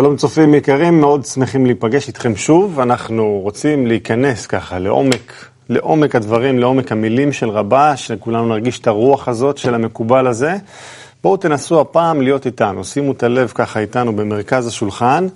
שלום צופים יקרים, מאוד שמחים להיפגש איתכם שוב. אנחנו רוצים להיכנס ככה לעומק, לעומק הדברים, לעומק המילים של רבה, שכולנו נרגיש את הרוח הזאת של המקובל הזה. בואו תנסו הפעם להיות איתנו, שימו את הלב ככה איתנו במרכז השולחן,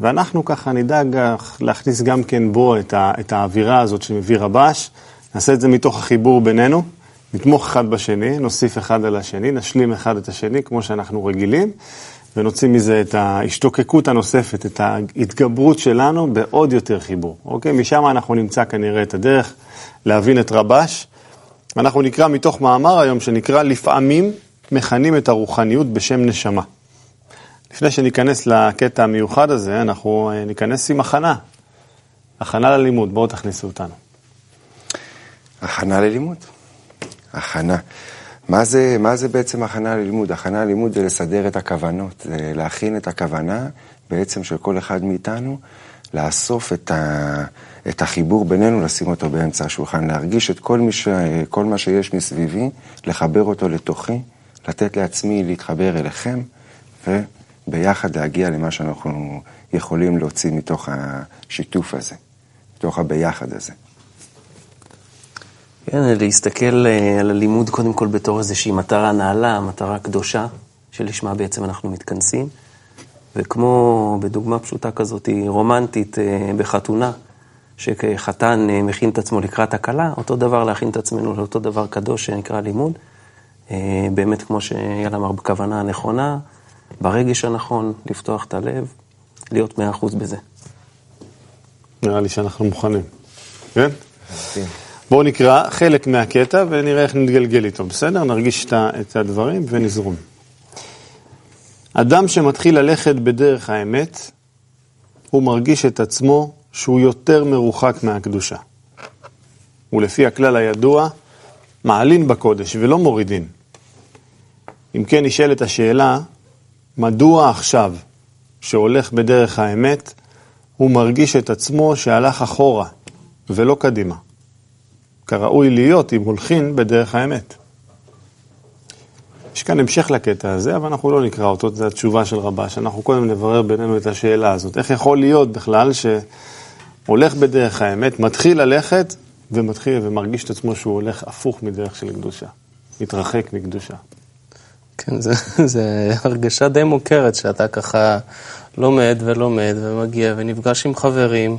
ואנחנו ככה נדאג להכניס גם כן בו את, ה, את האווירה הזאת שמביא רבש. נעשה את זה מתוך החיבור בינינו, נתמוך אחד בשני, נוסיף אחד על השני, נשלים אחד את השני כמו שאנחנו רגילים. ונוציא מזה את ההשתוקקות הנוספת, את ההתגברות שלנו בעוד יותר חיבור. אוקיי? משם אנחנו נמצא כנראה את הדרך להבין את רבש. אנחנו נקרא מתוך מאמר היום שנקרא לפעמים מכנים את הרוחניות בשם נשמה. לפני שניכנס לקטע המיוחד הזה, אנחנו אה, ניכנס עם הכנה. הכנה ללימוד, בואו תכניסו אותנו. הכנה ללימוד. הכנה. מה זה, מה זה בעצם הכנה ללימוד? הכנה ללימוד זה לסדר את הכוונות, זה להכין את הכוונה בעצם של כל אחד מאיתנו, לאסוף את, ה, את החיבור בינינו, לשים אותו באמצע השולחן, להרגיש את כל, ש, כל מה שיש מסביבי, לחבר אותו לתוכי, לתת לעצמי להתחבר אליכם, וביחד להגיע למה שאנחנו יכולים להוציא מתוך השיתוף הזה, מתוך הביחד הזה. כן, להסתכל אה, על הלימוד קודם כל בתור איזושהי מטרה נעלה, מטרה קדושה, שלשמה בעצם אנחנו מתכנסים. וכמו בדוגמה פשוטה כזאת, רומנטית אה, בחתונה, שחתן אה, מכין את עצמו לקראת הכלה, אותו דבר להכין את עצמנו לאותו דבר קדוש שנקרא לימוד. באמת, כמו שאייל אמר, בכוונה הנכונה, ברגש הנכון, לפתוח את הלב, להיות מאה אחוז בזה. נראה לי שאנחנו מוכנים. כן? בואו נקרא חלק מהקטע ונראה איך נתגלגל איתו, בסדר? נרגיש את הדברים ונזרום. אדם שמתחיל ללכת בדרך האמת, הוא מרגיש את עצמו שהוא יותר מרוחק מהקדושה. ולפי הכלל הידוע, מעלין בקודש ולא מורידין. אם כן נשאלת השאלה, מדוע עכשיו, שהולך בדרך האמת, הוא מרגיש את עצמו שהלך אחורה ולא קדימה? כראוי להיות אם הולכים בדרך האמת. יש כאן המשך לקטע הזה, אבל אנחנו לא נקרא אותו, זו התשובה של רבש. אנחנו קודם נברר בינינו את השאלה הזאת. איך יכול להיות בכלל שהולך בדרך האמת, מתחיל ללכת ומתחיל ומרגיש את עצמו שהוא הולך הפוך מדרך של קדושה, מתרחק מקדושה. כן, זו הרגשה די מוכרת שאתה ככה לומד ולומד ומגיע ונפגש עם חברים.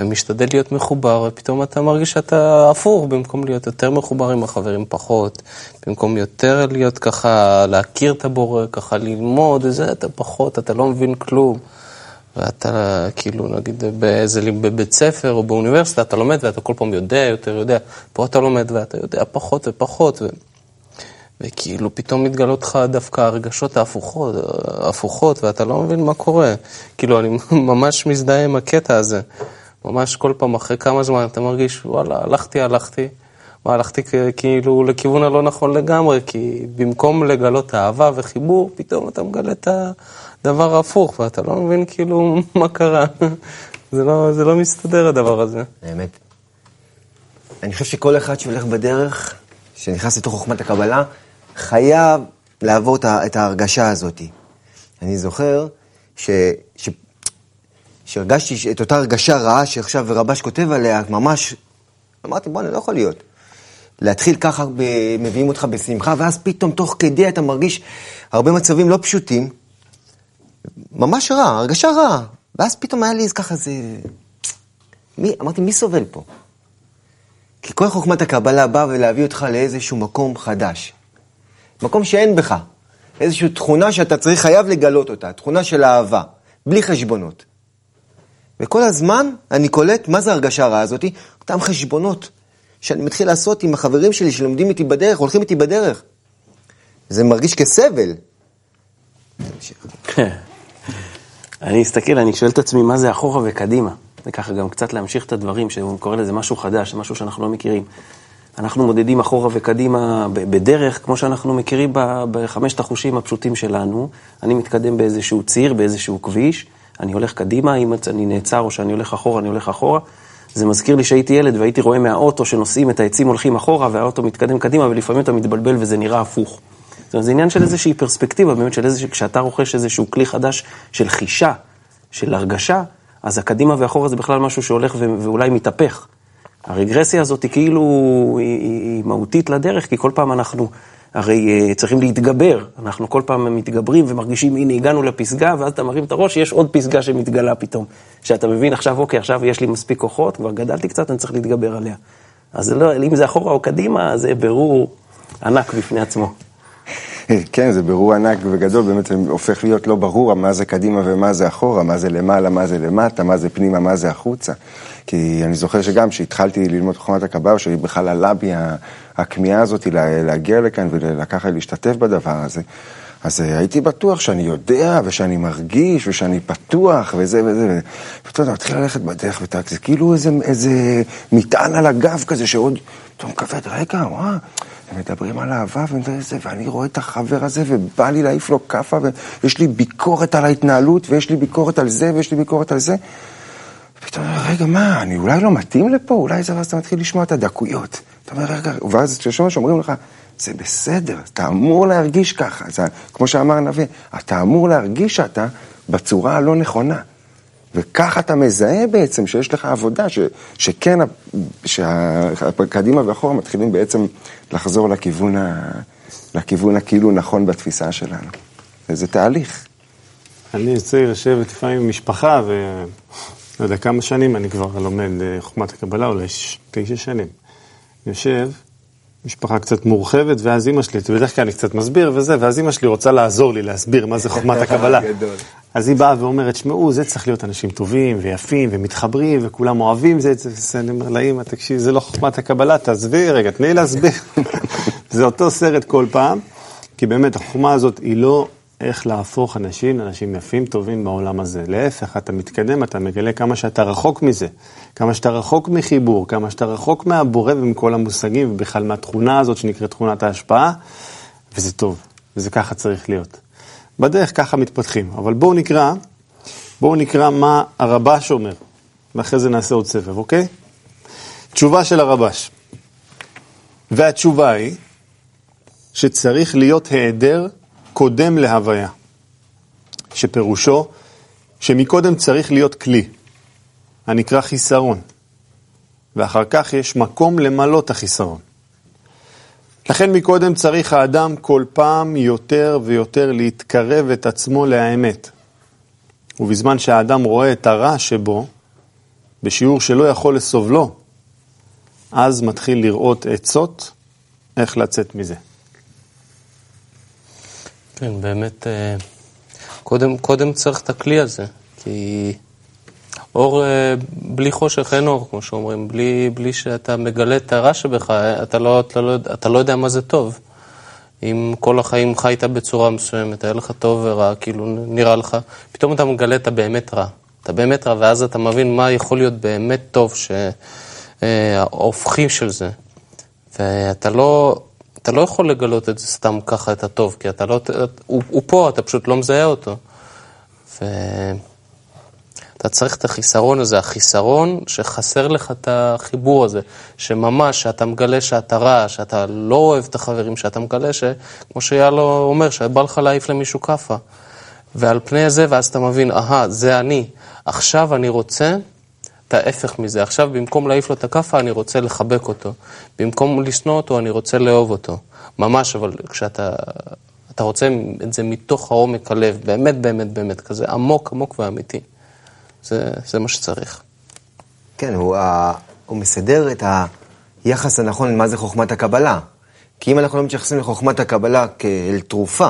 ומשתדל להיות מחובר, ופתאום אתה מרגיש שאתה הפוך, במקום להיות יותר מחובר עם החברים פחות, במקום יותר להיות ככה, להכיר את הבורא, ככה ללמוד, וזה, אתה פחות, אתה לא מבין כלום. ואתה כאילו, נגיד, באיזה, בבית ספר או באוניברסיטה, אתה לומד ואתה כל פעם יודע יותר, יודע. פה אתה לומד ואתה יודע פחות ופחות. ו... וכאילו פתאום מתגלות לך דווקא הרגשות ההפוכות, ההפוכות, ואתה לא מבין מה קורה. כאילו, אני ממש מזדהה עם הקטע הזה. ממש כל פעם אחרי כמה זמן אתה מרגיש, וואלה, הלכתי, הלכתי, והלכתי כאילו לכיוון הלא נכון לגמרי, כי במקום לגלות אהבה וחיבור, פתאום אתה מגלה את הדבר ההפוך, ואתה לא מבין כאילו מה קרה. זה לא, זה לא מסתדר הדבר הזה. האמת. אני חושב שכל אחד שהולך בדרך, שנכנס לתוך חוכמת הקבלה, חייב לעבור את ההרגשה הזאת. אני זוכר ש, ש, שהרגשתי את אותה הרגשה רעה שעכשיו רבש כותב עליה, ממש, אמרתי, בוא'נה, לא יכול להיות. להתחיל ככה, מביאים אותך בשמחה, ואז פתאום תוך כדי אתה מרגיש הרבה מצבים לא פשוטים, ממש רע, הרגשה רעה. ואז פתאום היה לי ככה, זה... מי, אמרתי, מי סובל פה? כי כל חוכמת הקבלה באה ולהביא אותך לאיזשהו מקום חדש. מקום שאין בך. איזושהי תכונה שאתה צריך, חייב לגלות אותה, תכונה של אהבה, בלי חשבונות. וכל הזמן אני קולט מה זה הרגשה הרעה הזאת, אותם חשבונות שאני מתחיל לעשות עם החברים שלי שלומדים איתי בדרך, הולכים איתי בדרך. זה מרגיש כסבל. אני אסתכל, אני שואל את עצמי מה זה אחורה וקדימה. וככה גם קצת להמשיך את הדברים, שהוא קורא לזה משהו חדש, משהו שאנחנו לא מכירים. אנחנו מודדים אחורה וקדימה בדרך, כמו שאנחנו מכירים בחמשת החושים הפשוטים שלנו. אני מתקדם באיזשהו ציר, באיזשהו כביש. אני הולך קדימה, אם אני נעצר או שאני הולך אחורה, אני הולך אחורה. זה מזכיר לי שהייתי ילד והייתי רואה מהאוטו שנוסעים את העצים הולכים אחורה והאוטו מתקדם קדימה ולפעמים אתה מתבלבל וזה נראה הפוך. זאת אומרת, זה עניין של איזושהי פרספקטיבה, באמת של איזושהי, כשאתה רוכש איזשהו כלי חדש של חישה, של הרגשה, אז הקדימה ואחורה זה בכלל משהו שהולך ו- ואולי מתהפך. הרגרסיה הזאת היא כאילו, היא, היא, היא מהותית לדרך, כי כל פעם אנחנו הרי uh, צריכים להתגבר. אנחנו כל פעם מתגברים ומרגישים, הנה, הגענו לפסגה, ואז אתה מרים את הראש, יש עוד פסגה שמתגלה פתאום. שאתה מבין עכשיו, אוקיי, עכשיו יש לי מספיק כוחות, כבר גדלתי קצת, אני צריך להתגבר עליה. אז לא, אם זה אחורה או קדימה, זה ברור ענק בפני עצמו. כן, זה בירור ענק וגדול, באמת הופך להיות לא ברור מה זה קדימה ומה זה אחורה, מה זה למעלה, מה זה למטה, מה זה פנימה, מה זה החוצה. כי אני זוכר שגם כשהתחלתי ללמוד חוכמת הקבלה, שבכלל עלה בי הכמיהה הזאת להגיע לכאן ולקחת, להשתתף בדבר הזה, אז אה, הייתי בטוח שאני יודע ושאני מרגיש ושאני פתוח וזה וזה. ואתה יודע, מתחיל ללכת בדרך וטק, זה כאילו איזה, איזה מטען על הגב כזה שעוד, פתאום כבד, רגע, וואו. הם מדברים על אהבה וזה, ואני רואה את החבר הזה ובא לי להעיף לו כאפה ויש לי ביקורת על ההתנהלות ויש לי ביקורת על זה ויש לי ביקורת על זה. ופתאום, רגע, מה, אני אולי לא מתאים לפה? אולי זה, ואז אתה מתחיל לשמוע את הדקויות. אתה אומר, רגע, ואז כששומע שאומרים לך, זה בסדר, אתה אמור להרגיש ככה. זה, כמו שאמר הנביא, אתה אמור להרגיש שאתה בצורה הלא נכונה. וככה אתה מזהה בעצם שיש לך עבודה, ש, שכן, שקדימה ואחורה מתחילים בעצם לחזור לכיוון, ה, לכיוון הכאילו נכון בתפיסה שלנו. וזה תהליך. אני יוצא לשבת לפעמים עם משפחה, ולא יודע כמה שנים אני כבר לומד אה, חוכמת הקבלה, אולי תשע שנים. יושב, משפחה קצת מורחבת, ואז אימא שלי, בדרך כלל אני קצת מסביר וזה, ואז אימא שלי רוצה לעזור לי להסביר מה זה חוכמת הקבלה. אז היא באה ואומרת, שמעו, זה צריך להיות אנשים טובים ויפים ומתחברים וכולם אוהבים זה, זה, אני אומר לאמא, תקשיב, זה לא חוכמת הקבלה, תעזבי רגע, תני להסביר. זה אותו סרט כל פעם, כי באמת החוכמה הזאת היא לא איך להפוך אנשים לאנשים יפים, טובים בעולם הזה. להפך, אתה מתקדם, אתה מגלה כמה שאתה רחוק מזה, כמה שאתה רחוק מחיבור, כמה שאתה רחוק מהבורא ומכל המושגים, ובכלל מהתכונה הזאת שנקראת תכונת ההשפעה, וזה טוב, וזה ככה צריך להיות. בדרך ככה מתפתחים, אבל בואו נקרא, בואו נקרא מה הרבש אומר, ואחרי זה נעשה עוד סבב, אוקיי? תשובה של הרבש. והתשובה היא שצריך להיות היעדר קודם להוויה, שפירושו שמקודם צריך להיות כלי, הנקרא חיסרון, ואחר כך יש מקום למלא את החיסרון. לכן מקודם צריך האדם כל פעם יותר ויותר להתקרב את עצמו לאמת. ובזמן שהאדם רואה את הרע שבו, בשיעור שלא יכול לסובלו, אז מתחיל לראות עצות איך לצאת מזה. כן, באמת, אה, קודם, קודם צריך את הכלי הזה, כי אור אה, בלי חושך אין אור, כמו שאומרים, בלי, בלי שאתה מגלה את הרע שבך, אתה לא, אתה, לא, אתה לא יודע מה זה טוב. אם כל החיים חיית בצורה מסוימת, היה לך טוב ורע, כאילו נראה לך, פתאום אתה מגלה את הבאמת רע. אתה באמת רע, ואז אתה מבין מה יכול להיות באמת טוב, שההופכים אה, של זה. ואתה לא, אתה לא יכול לגלות את זה סתם ככה, את הטוב, כי אתה לא, הוא, הוא פה, אתה פשוט לא מזהה אותו. ואתה צריך את החיסרון הזה, החיסרון שחסר לך את החיבור הזה, שממש, שאתה מגלה שאתה רע, שאתה לא אוהב את החברים, שאתה מגלה שכמו שיאלו אומר, שבא לך להעיף למישהו כאפה. ועל פני זה, ואז אתה מבין, אהה, זה אני. עכשיו אני רוצה את ההפך מזה. עכשיו, במקום להעיף לו את הכאפה, אני רוצה לחבק אותו. במקום לשנוא אותו, אני רוצה לאהוב אותו. ממש, אבל כשאתה אתה רוצה את זה מתוך העומק הלב, באמת, באמת, באמת, כזה עמוק, עמוק ואמיתי. זה, זה מה שצריך. כן, הוא, הוא מסדר את היחס הנכון למה זה חוכמת הקבלה. כי אם אנחנו לא מתייחסים לחוכמת הקבלה כאל תרופה,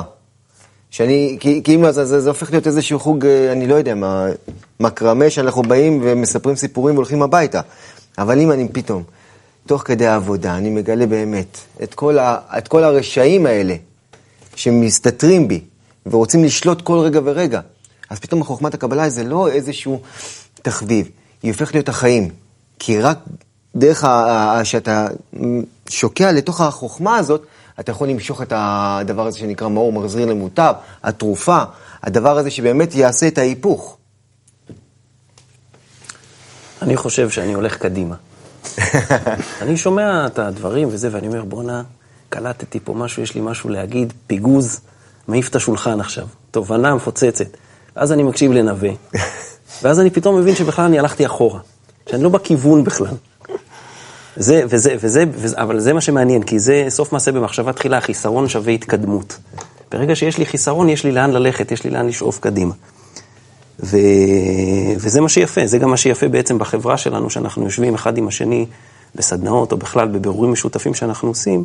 שאני, כי, כי אם זה, זה, זה הופך להיות איזשהו חוג, אה, אני לא יודע מה, מקרמה שאנחנו באים ומספרים סיפורים והולכים הביתה. אבל אם אני פתאום, תוך כדי העבודה, אני מגלה באמת את כל, ה, את כל הרשעים האלה שמסתתרים בי ורוצים לשלוט כל רגע ורגע, אז פתאום חוכמת הקבלה זה לא איזשהו תחביב, היא הופכת להיות החיים. כי רק דרך ה, שאתה שוקע לתוך החוכמה הזאת, אתה יכול למשוך את הדבר הזה שנקרא מאור מחזיר למוטב, התרופה, הדבר הזה שבאמת יעשה את ההיפוך. אני חושב שאני הולך קדימה. אני שומע את הדברים וזה, ואני אומר, בואנה, קלטתי פה משהו, יש לי משהו להגיד, פיגוז, מעיף את השולחן עכשיו, תובנה מפוצצת. אז אני מקשיב לנווה, ואז אני פתאום מבין שבכלל אני הלכתי אחורה, שאני לא בכיוון בכלל. זה, וזה, וזה, וזה, אבל זה מה שמעניין, כי זה סוף מעשה במחשבה תחילה, חיסרון שווה התקדמות. ברגע שיש לי חיסרון, יש לי לאן ללכת, יש לי לאן לשאוף קדימה. ו... וזה מה שיפה, זה גם מה שיפה בעצם בחברה שלנו, שאנחנו יושבים אחד עם השני בסדנאות, או בכלל בבירורים משותפים שאנחנו עושים,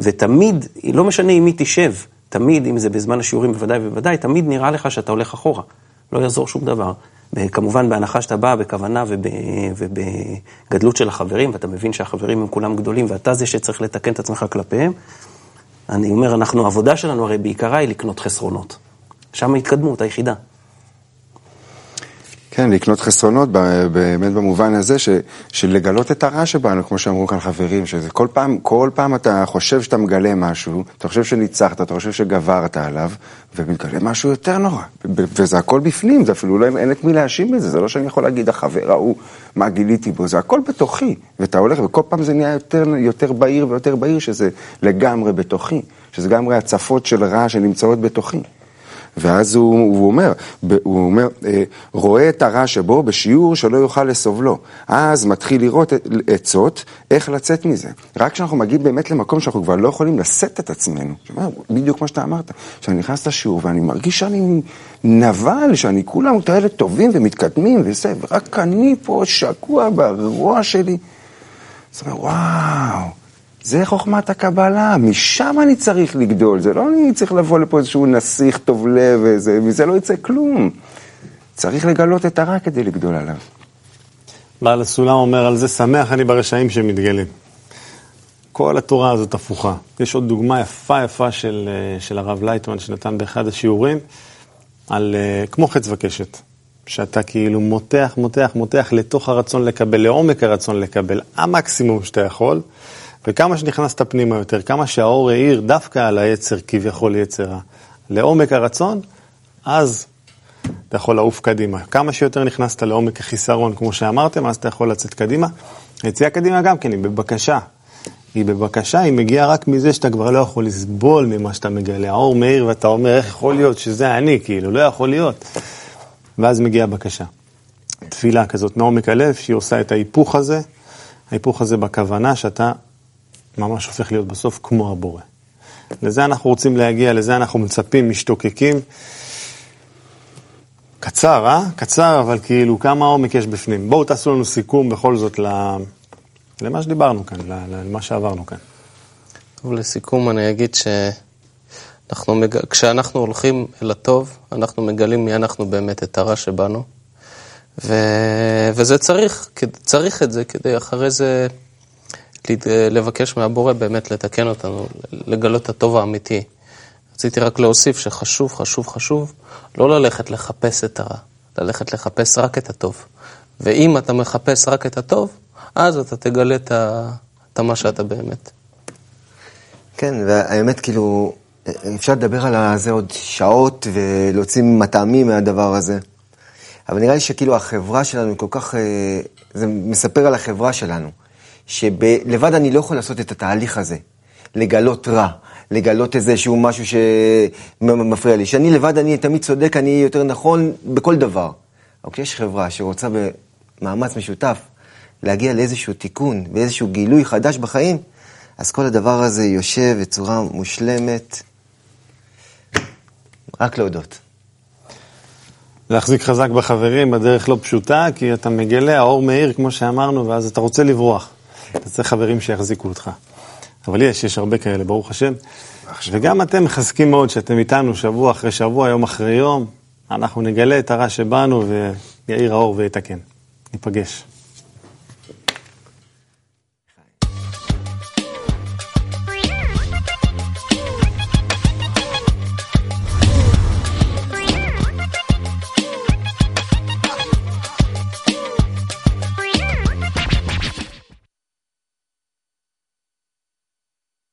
ותמיד, לא משנה עם מי תשב, תמיד, אם זה בזמן השיעורים בוודאי ובוודאי, תמיד נראה לך שאתה הולך אחורה, לא יעזור שום דבר. כמובן, בהנחה שאתה בא בכוונה וב, ובגדלות של החברים, ואתה מבין שהחברים הם כולם גדולים, ואתה זה שצריך לתקן את עצמך כלפיהם, אני אומר, אנחנו, העבודה שלנו הרי בעיקרה היא לקנות חסרונות. שם ההתקדמות היחידה. כן, לקנות חסרונות באמת במובן הזה ש, של לגלות את הרע שבנו, כמו שאמרו כאן חברים, שזה כל פעם, כל פעם אתה חושב שאתה מגלה משהו, אתה חושב שניצחת, אתה חושב שגברת עליו, ומתגלה משהו יותר נורא. וזה הכל בפנים, זה אפילו לא אין את מי להאשים בזה, זה לא שאני יכול להגיד, החבר ההוא, מה גיליתי בו, זה הכל בתוכי. ואתה הולך, וכל פעם זה נהיה יותר, יותר בהיר ויותר בהיר, שזה לגמרי בתוכי, שזה לגמרי הצפות של רע שנמצאות בתוכי. ואז הוא, הוא אומר, הוא אומר, אה, רואה את הרע שבו בשיעור שלא יוכל לסובלו. אז מתחיל לראות עצות איך לצאת מזה. רק כשאנחנו מגיעים באמת למקום שאנחנו כבר לא יכולים לשאת את עצמנו, שמה, בדיוק כמו שאתה אמרת, שאני נכנס לשיעור ואני מרגיש שאני נבל, שאני כולם כאלה טובים ומתקדמים וזה, ורק אני פה שקוע ברוע שלי. זאת אומרת, וואו. זה חוכמת הקבלה, משם אני צריך לגדול, זה לא אני צריך לבוא לפה איזשהו נסיך טוב לב, וזה, מזה לא יצא כלום. צריך לגלות את הרע כדי לגדול עליו. בעל הסולם אומר על זה, שמח אני ברשעים שמתגלים. כל התורה הזאת הפוכה. יש עוד דוגמה יפה יפה של, אה, של הרב לייטמן שנתן באחד השיעורים, על אה, כמו חץ וקשת. שאתה כאילו מותח, מותח, מותח לתוך הרצון לקבל, לעומק הרצון לקבל, המקסימום שאתה יכול. וכמה שנכנסת פנימה יותר, כמה שהאור האיר דווקא על היצר, כביכול יצרה, לעומק הרצון, אז אתה יכול לעוף קדימה. כמה שיותר נכנסת לעומק החיסרון, כמו שאמרתם, אז אתה יכול לצאת קדימה. היציאה קדימה גם כן, היא בבקשה. היא בבקשה, היא מגיעה רק מזה שאתה כבר לא יכול לסבול ממה שאתה מגלה. האור מאיר ואתה אומר, איך יכול להיות שזה אני, כאילו, לא יכול להיות. ואז מגיעה בקשה. תפילה כזאת מעומק הלב, שהיא עושה את ההיפוך הזה, ההיפוך הזה בכוונה שאתה ממש הופך להיות בסוף כמו הבורא. לזה אנחנו רוצים להגיע, לזה אנחנו מצפים, משתוקקים. קצר, אה? קצר, אבל כאילו כמה עומק יש בפנים. בואו תעשו לנו סיכום בכל זאת למה שדיברנו כאן, למה שעברנו כאן. טוב, לסיכום אני אגיד שכשאנחנו מג... הולכים אל הטוב, אנחנו מגלים מי אנחנו באמת, את הרע שבנו. ו... וזה צריך, צריך את זה כדי אחרי זה לבקש מהבורא באמת לתקן אותנו, לגלות את הטוב האמיתי. רציתי רק להוסיף שחשוב, חשוב, חשוב לא ללכת לחפש את הרע, ללכת לחפש רק את הטוב. ואם אתה מחפש רק את הטוב, אז אתה תגלה את מה שאתה באמת. כן, והאמת כאילו, אפשר לדבר על זה עוד שעות ולהוציא מטעמים מהדבר הזה. אבל נראה לי שכאילו החברה שלנו כל כך, אה, זה מספר על החברה שלנו. שלבד אני לא יכול לעשות את התהליך הזה, לגלות רע, לגלות איזשהו משהו שמפריע לי. שאני לבד, אני תמיד צודק, אני יותר נכון בכל דבר. אבל כשיש חברה שרוצה במאמץ משותף להגיע לאיזשהו תיקון ואיזשהו גילוי חדש בחיים, אז כל הדבר הזה יושב בצורה מושלמת. רק להודות. להחזיק חזק בחברים בדרך לא פשוטה, כי אתה מגלה, האור מאיר, כמו שאמרנו, ואז אתה רוצה לברוח. אתה צריך חברים שיחזיקו אותך. אבל יש, יש הרבה כאלה, ברוך השם. וגם אתם מחזקים מאוד שאתם איתנו שבוע אחרי שבוע, יום אחרי יום. אנחנו נגלה את הרע שבנו ויאיר האור ויתקן. ניפגש.